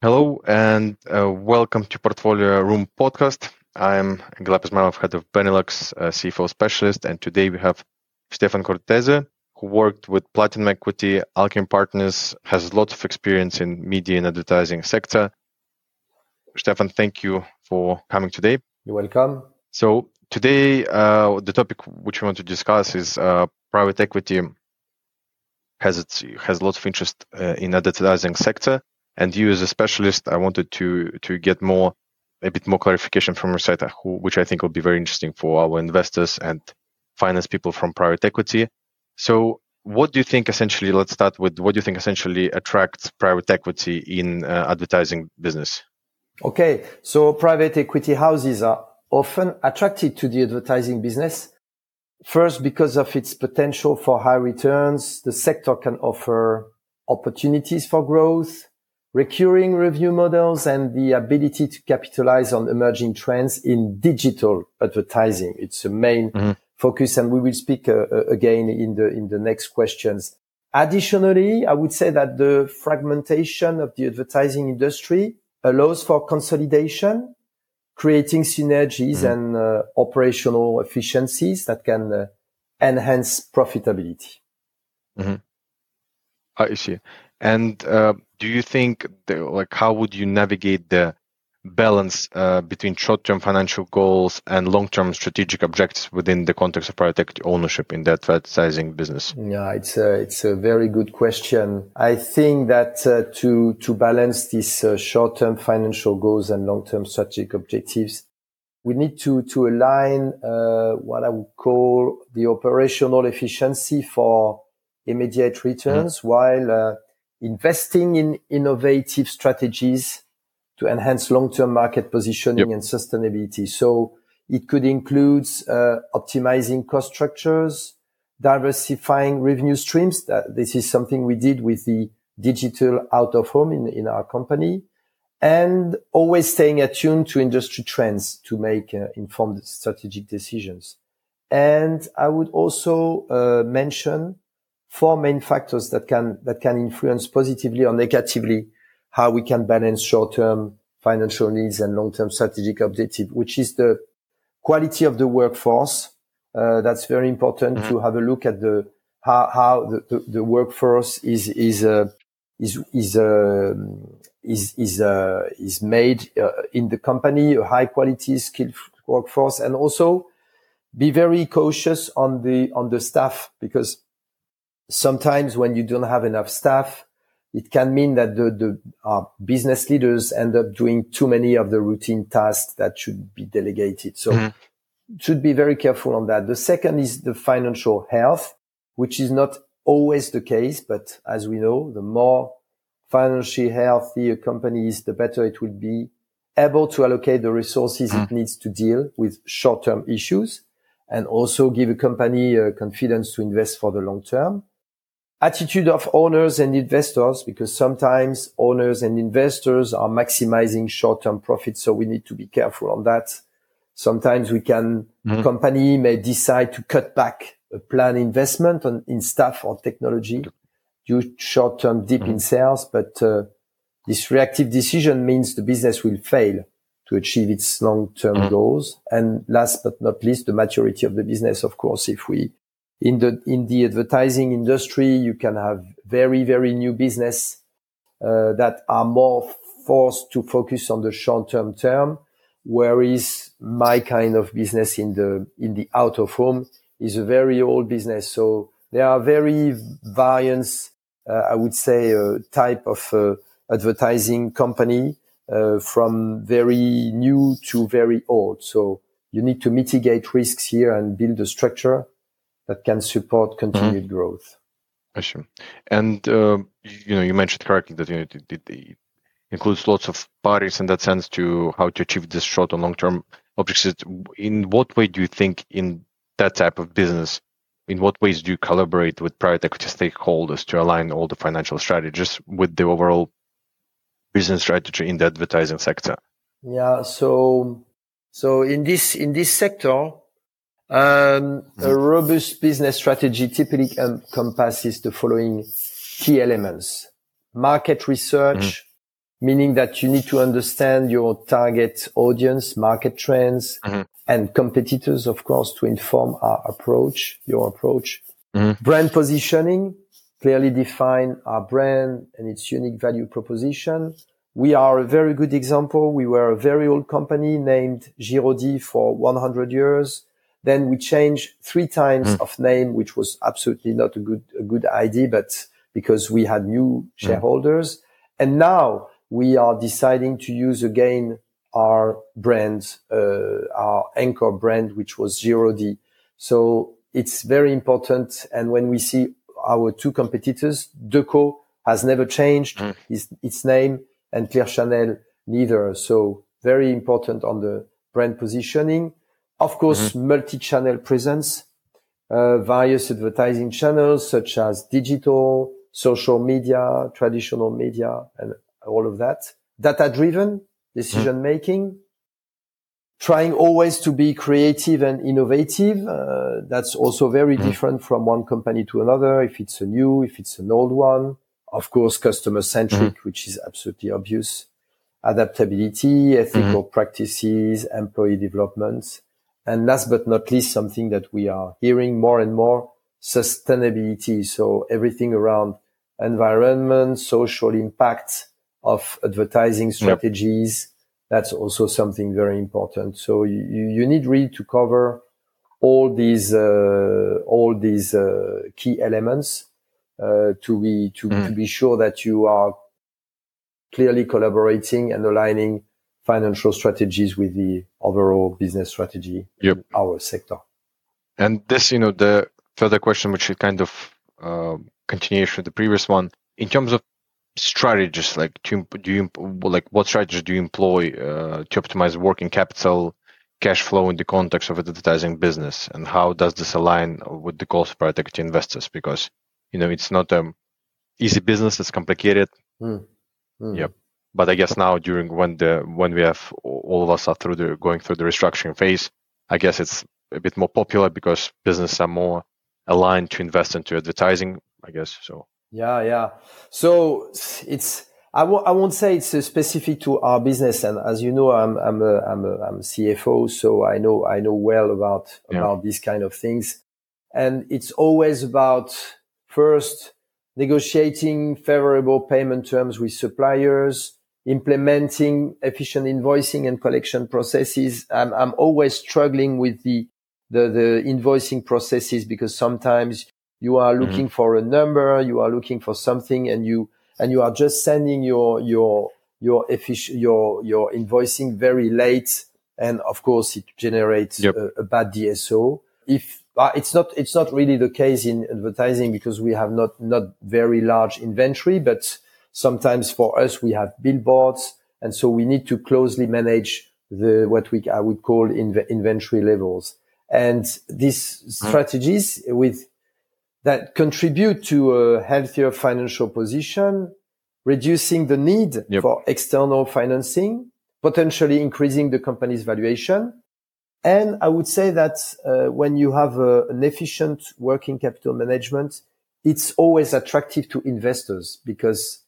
Hello and uh, welcome to Portfolio Room podcast. I'm Gleb Ismailov, head of Benelux, uh, CFO specialist, and today we have Stéphane Cordesse, who worked with Platinum Equity, Alchemy Partners, has lots of experience in media and advertising sector. Stefan, thank you for coming today. You're welcome. So today, uh, the topic which we want to discuss is uh, private equity has its, has lots of interest uh, in advertising sector and you as a specialist, I wanted to to get more a bit more clarification from your side, which I think will be very interesting for our investors and finance people from private equity. So, what do you think essentially? Let's start with what do you think essentially attracts private equity in uh, advertising business? Okay, so private equity houses are often attracted to the advertising business. First, because of its potential for high returns, the sector can offer opportunities for growth, recurring revenue models and the ability to capitalize on emerging trends in digital advertising. It's a main mm-hmm. focus and we will speak uh, uh, again in the, in the next questions. Additionally, I would say that the fragmentation of the advertising industry allows for consolidation, creating synergies mm-hmm. and uh, operational efficiencies that can uh, enhance profitability. Mm-hmm. I see. And uh, do you think, the, like, how would you navigate the balance uh, between short-term financial goals and long-term strategic objectives within the context of private equity ownership in the advertising business? Yeah, it's a it's a very good question. I think that uh, to to balance these uh, short-term financial goals and long-term strategic objectives, we need to to align uh, what I would call the operational efficiency for immediate returns, mm-hmm. while uh, investing in innovative strategies to enhance long-term market positioning yep. and sustainability. So it could include uh, optimizing cost structures, diversifying revenue streams. That this is something we did with the digital out of home in, in our company and always staying attuned to industry trends to make uh, informed strategic decisions. And I would also uh, mention four main factors that can, that can influence positively or negatively how we can balance short-term financial needs and long-term strategic objective, which is the quality of the workforce. Uh, that's very important mm-hmm. to have a look at the how, how the, the, the workforce is is uh, is is uh, is is, uh, is made uh, in the company, a high quality skilled workforce, and also be very cautious on the on the staff because sometimes when you don't have enough staff, it can mean that the, the uh, business leaders end up doing too many of the routine tasks that should be delegated. So mm-hmm. should be very careful on that. The second is the financial health, which is not always the case, but as we know, the more financially healthy a company is, the better it will be able to allocate the resources mm-hmm. it needs to deal with short-term issues and also give a company uh, confidence to invest for the long term attitude of owners and investors because sometimes owners and investors are maximizing short-term profits. So we need to be careful on that. Sometimes we can, mm-hmm. company may decide to cut back a planned investment on, in staff or technology due short-term dip mm-hmm. in sales. But, uh, this reactive decision means the business will fail to achieve its long-term mm-hmm. goals. And last but not least, the maturity of the business. Of course, if we in the in the advertising industry, you can have very very new business uh, that are more forced to focus on the short term term, whereas my kind of business in the in the out of home is a very old business. So there are very variants, uh, I would say, uh, type of uh, advertising company uh, from very new to very old. So you need to mitigate risks here and build a structure that can support continued mm-hmm. growth. I see. And uh, you know, you mentioned correctly that you know, it, it, it, includes lots of parties in that sense to how to achieve this short and long term objectives. In what way do you think in that type of business? In what ways do you collaborate with private equity stakeholders to align all the financial strategies with the overall business strategy in the advertising sector? Yeah, so so in this in this sector, um, a robust business strategy typically encompasses the following key elements. Market research, mm meaning that you need to understand your target audience, market trends, mm-hmm. and competitors, of course, to inform our approach, your approach. Mm-hmm. Brand positioning, clearly define our brand and its unique value proposition. We are a very good example. We were a very old company named Giraudy for 100 years. Then we changed three times mm. of name, which was absolutely not a good, a good idea, but because we had new mm. shareholders. Mm. And now we are deciding to use again our brand, uh, our anchor brand, which was Giraudy. So it's very important. And when we see our two competitors, Decaux has never changed mm. its, its name and Clear Channel neither. So very important on the brand positioning. Of course, mm-hmm. multi-channel presence, uh, various advertising channels such as digital, social media, traditional media, and all of that. Data driven decision mm-hmm. making. Trying always to be creative and innovative. Uh, that's also very mm-hmm. different from one company to another. If it's a new, if it's an old one, of course, customer centric, mm-hmm. which is absolutely obvious. Adaptability, ethical mm-hmm. practices, employee development. And last but not least, something that we are hearing more and more, sustainability. So everything around environment, social impact of advertising strategies. Yep. That's also something very important. So you, you need really to cover all these, uh, all these, uh, key elements, uh, to be, to, mm. to be sure that you are clearly collaborating and aligning financial strategies with the overall business strategy yep. in our sector. And this, you know, the further question, which is kind of uh, continuation of the previous one, in terms of strategies, like do you like what strategies do you employ uh, to optimize working capital, cash flow in the context of advertising business, and how does this align with the goals of private equity investors? Because you know it's not an easy business; it's complicated. Mm. Mm. Yep but I guess now during when the when we have all of us are through the going through the restructuring phase, I guess it's a bit more popular because businesses are more aligned to invest into advertising. I guess so. Yeah, yeah. So it's I w- I won't say it's uh, specific to our business, and as you know, I'm I'm a, I'm a, I'm a CFO, so I know I know well about yeah. about these kind of things, and it's always about first negotiating favorable payment terms with suppliers, implementing efficient invoicing and collection processes. I'm, I'm always struggling with the, the, the invoicing processes because sometimes you are mm-hmm. looking mm-hmm. for a number, you are looking for something and you, and you are just sending your, your, your efficient, your, your invoicing very late. And of course it generates yep. a, a bad DSO. If uh, it's not, it's not really the case in advertising because we have not, not very large inventory, but Sometimes for us, we have billboards. And so we need to closely manage the, what we, I would call inv- inventory levels. And these mm-hmm. strategies with that contribute to a healthier financial position, reducing the need yep. for external financing, potentially increasing the company's valuation. And I would say that uh, when you have an efficient working capital management, it's always attractive to investors because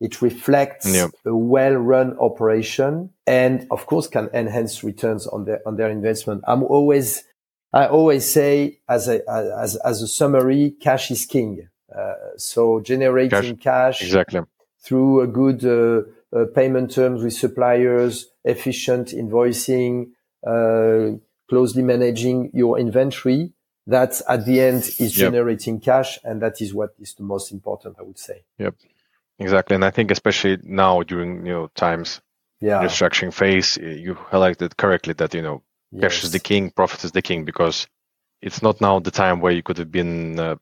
it reflects yep. a well-run operation and of course can enhance returns on their, on their investment. I'm always, I always say as a, as, as a summary, cash is king. Uh, so generating cash, cash, exactly through a good uh, uh, payment terms with suppliers, efficient invoicing, uh, closely managing your inventory. That at the end is yep. generating cash, and that is what is the most important, I would say. Yep. Exactly, and I think especially now during you know times yeah. restructuring phase, you highlighted correctly that you know yes. cash is the king, profit is the king, because it's not now the time where you could have been, uh,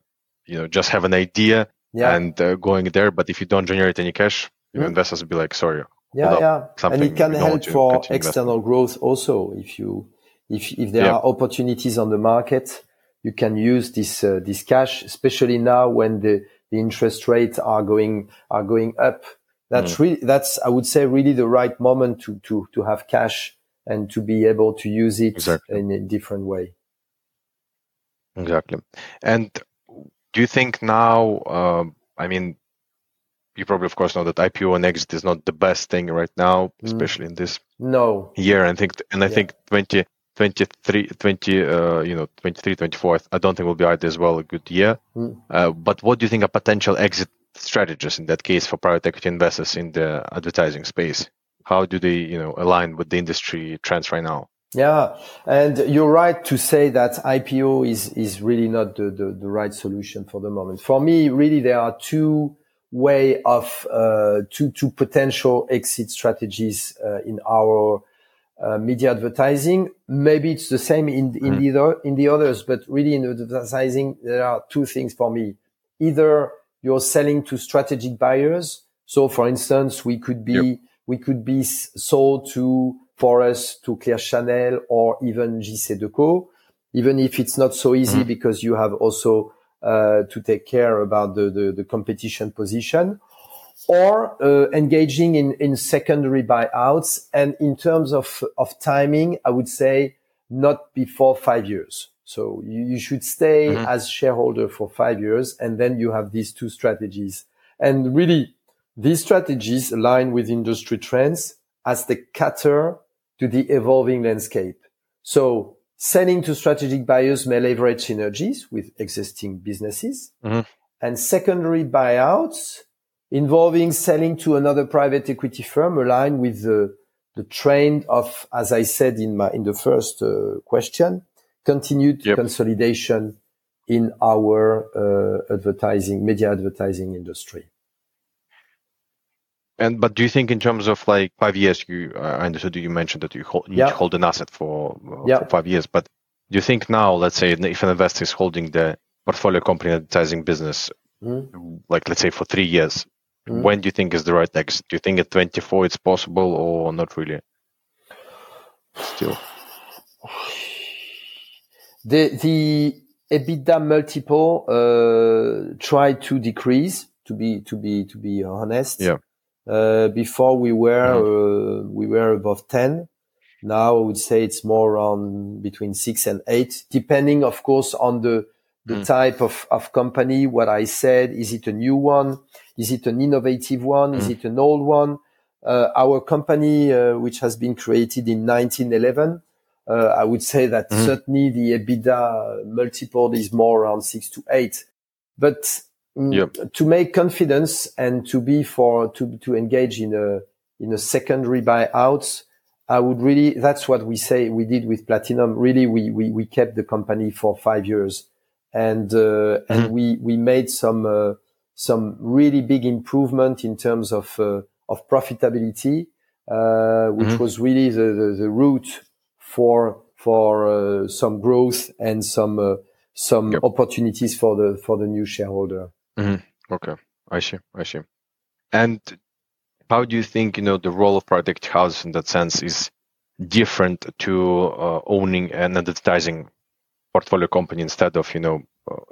you know, just have an idea yeah. and uh, going there, but if you don't generate any cash, your mm. investors will be like, sorry. Yeah, yeah, and it can help for external growth also. If you, if if there yeah. are opportunities on the market, you can use this uh, this cash, especially now when the the interest rates are going are going up. That's mm. really that's I would say really the right moment to to to have cash and to be able to use it exactly. in a different way. Exactly. And do you think now? Uh, I mean, you probably, of course, know that IPO and exit is not the best thing right now, mm. especially in this no year. And think, and I yeah. think 20, 23, 20, uh, you know, 23, 24, I don't think will be either as well a good year. Mm. Uh, but what do you think are potential exit strategies in that case for private equity investors in the advertising space? How do they, you know, align with the industry trends right now? Yeah, and you're right to say that IPO is is really not the, the, the right solution for the moment. For me, really, there are two way of uh, two two potential exit strategies uh, in our uh, media advertising. Maybe it's the same in in mm. the in the others, but really in advertising, there are two things for me. Either you're selling to strategic buyers. So, for instance, we could be yep. we could be sold to for us to Clear Channel or even JC Decaux, even if it's not so easy mm-hmm. because you have also uh, to take care about the, the, the competition position or uh, engaging in, in secondary buyouts. And in terms of, of timing, I would say not before five years. So you, you should stay mm-hmm. as shareholder for five years. And then you have these two strategies. And really, these strategies align with industry trends as the cater to the evolving landscape. So selling to strategic buyers may leverage synergies with existing businesses mm-hmm. and secondary buyouts involving selling to another private equity firm align with the, the trend of, as I said in my, in the first uh, question, continued yep. consolidation in our uh, advertising, media advertising industry. And but do you think in terms of like five years, you uh, I understood you mentioned that you hold, you yeah. hold an asset for, uh, yeah. for five years, but do you think now, let's say, if an investor is holding the portfolio company advertising business, mm. like let's say for three years, mm. when do you think is the right exit? Do you think at 24 it's possible or not really? Still, the the EBITDA multiple uh, try to decrease. To be to be to be honest, yeah uh, before we were mm-hmm. uh, we were above 10. Now I would say it's more around between six and eight, depending, of course, on the the mm. type of, of company. What I said is it a new one? Is it an innovative one? Mm. Is it an old one? Uh, our company, uh, which has been created in 1911, uh, I would say that mm. certainly the EBITDA multiple is more around six to eight. But Mm, yep. to make confidence and to be for to to engage in a in a secondary buyout i would really that's what we say we did with platinum really we we, we kept the company for five years and uh, mm-hmm. and we we made some uh, some really big improvement in terms of uh, of profitability uh, which mm-hmm. was really the, the, the route for for uh, some growth and some uh, some yep. opportunities for the for the new shareholder Mm-hmm. Okay, I see. I see. And how do you think you know the role of private house in that sense is different to uh, owning an advertising portfolio company instead of you know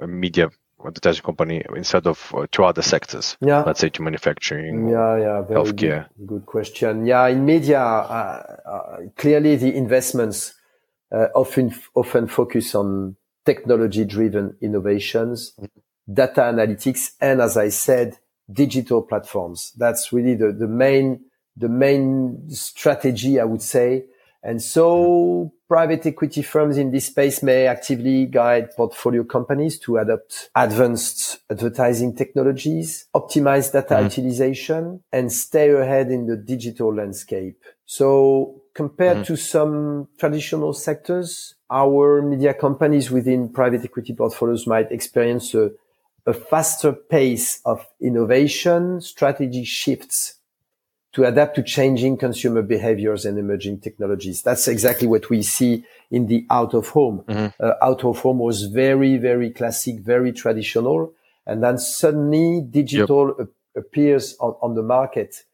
a media advertising company instead of uh, to other sectors? Yeah. Let's say to manufacturing. Yeah, yeah. Very healthcare. Good, good, question. Yeah, in media, uh, uh clearly the investments uh, often often focus on technology-driven innovations. Mm-hmm data analytics, and as I said, digital platforms. That's really the, the main, the main strategy, I would say. And so private equity firms in this space may actively guide portfolio companies to adopt advanced advertising technologies, optimize data mm-hmm. utilization and stay ahead in the digital landscape. So compared mm-hmm. to some traditional sectors, our media companies within private equity portfolios might experience a a faster pace of innovation, strategy shifts to adapt to changing consumer behaviors and emerging technologies. That's exactly what we see in the out of home. Mm-hmm. Uh, out of home was very, very classic, very traditional. And then suddenly digital yep. a- appears on, on the market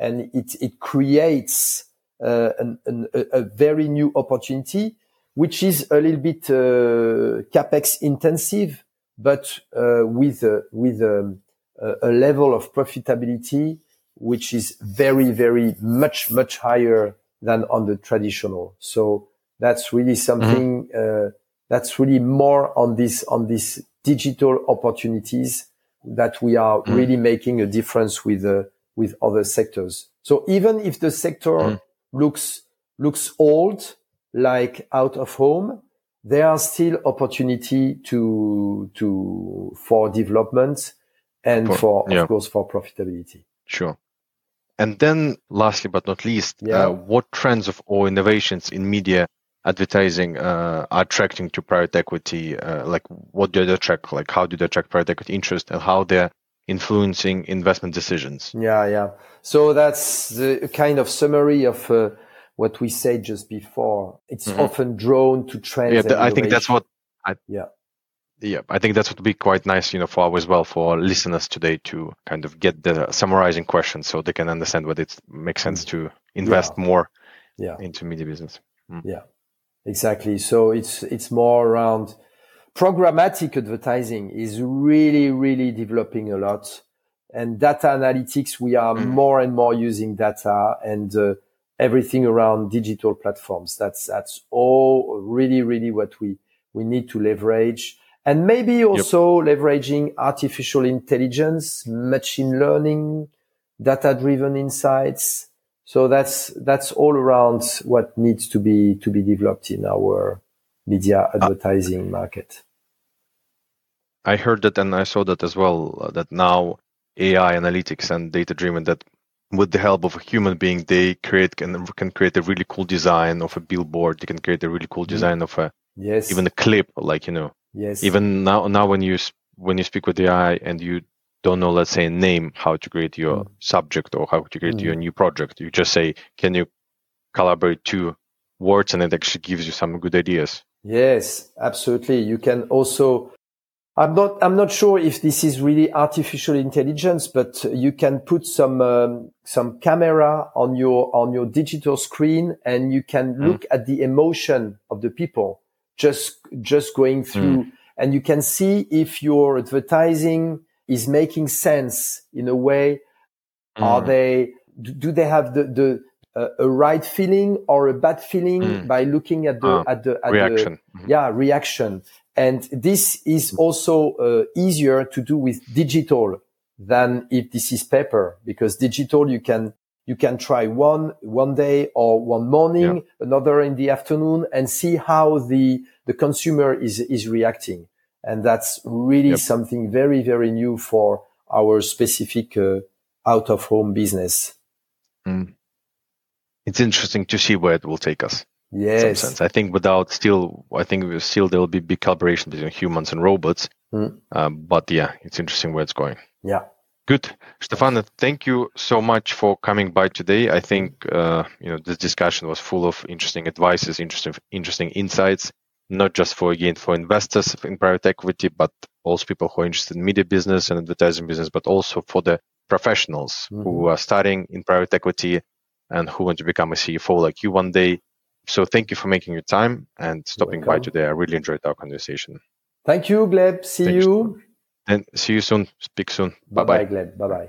and it, it creates uh, an, an, a, very new opportunity, which is a little bit uh, capex intensive but uh, with with a, a, level of profitability which is very very much much higher than on the traditional. So that's really something mm-hmm. uh, that's really more on this on these digital opportunities that we are mm. really making a difference with uh, with other sectors. So even if the sector mm. looks looks old, like out of home, there are still opportunity to to for development and for, for yeah. of course for profitability. Sure. And then, lastly but not least, uh, yeah. uh, what trends of or innovations in media advertising uh, are attracting to private equity? Uh, like, what do they attract? Like, how do they attract private equity interest, and how they're influencing investment decisions? Yeah, yeah. So that's the kind of summary of uh, what we said just before. It's mm-hmm. often drawn to trends. Yeah, I think that's what. I, yeah yeah, I think that's what would be quite nice, you know, for as well for listeners today to kind of get the summarizing questions so they can understand what it makes sense to invest yeah. more yeah. into media business. Mm. Yeah, exactly. So it's it's more around programmatic advertising is really really developing a lot, and data analytics. We are mm. more and more using data and uh, everything around digital platforms. That's that's all really really what we we need to leverage and maybe also yep. leveraging artificial intelligence, machine learning, data driven insights. So that's, that's all around what needs to be, to be developed in our media uh, advertising uh, market. I heard that and I saw that as well, uh, that now AI analytics and data driven that with the help of a human being, they create can, can create a really cool design of a billboard. They can create a really cool mm-hmm. design of a yes even a clip, like you know Yes. Even now, now when you when you speak with the AI and you don't know, let's say, a name, how to create your mm. subject or how to create mm. your new project, you just say, "Can you collaborate two words?" and it actually gives you some good ideas. Yes, absolutely. You can also. I'm not. I'm not sure if this is really artificial intelligence, but you can put some um, some camera on your on your digital screen, and you can mm. look mm. at the emotion of the people just just going through mm. and you can see if your advertising is making sense in a way mm. are they do they have the the uh, a right feeling or a bad feeling mm. by looking at the uh, at the at reaction the, mm-hmm. yeah reaction and this is also uh, easier to do with digital than if this is paper because digital you can you can try one one day or one morning, yeah. another in the afternoon, and see how the the consumer is is reacting. And that's really yep. something very very new for our specific uh, out of home business. Mm. It's interesting to see where it will take us. Yes, sense. I think without still, I think still there will be big collaboration between humans and robots. Mm. Um, but yeah, it's interesting where it's going. Yeah. Good, Stéphane. Thank you so much for coming by today. I think uh, you know this discussion was full of interesting advices, interesting interesting insights, not just for again for investors in private equity, but also people who are interested in media business and advertising business, but also for the professionals mm-hmm. who are starting in private equity and who want to become a CFO like you one day. So thank you for making your time and stopping by today. I really enjoyed our conversation. Thank you, Gleb. See thank you. And see you soon. Speak soon. Bye bye. Bye bye, Bye bye.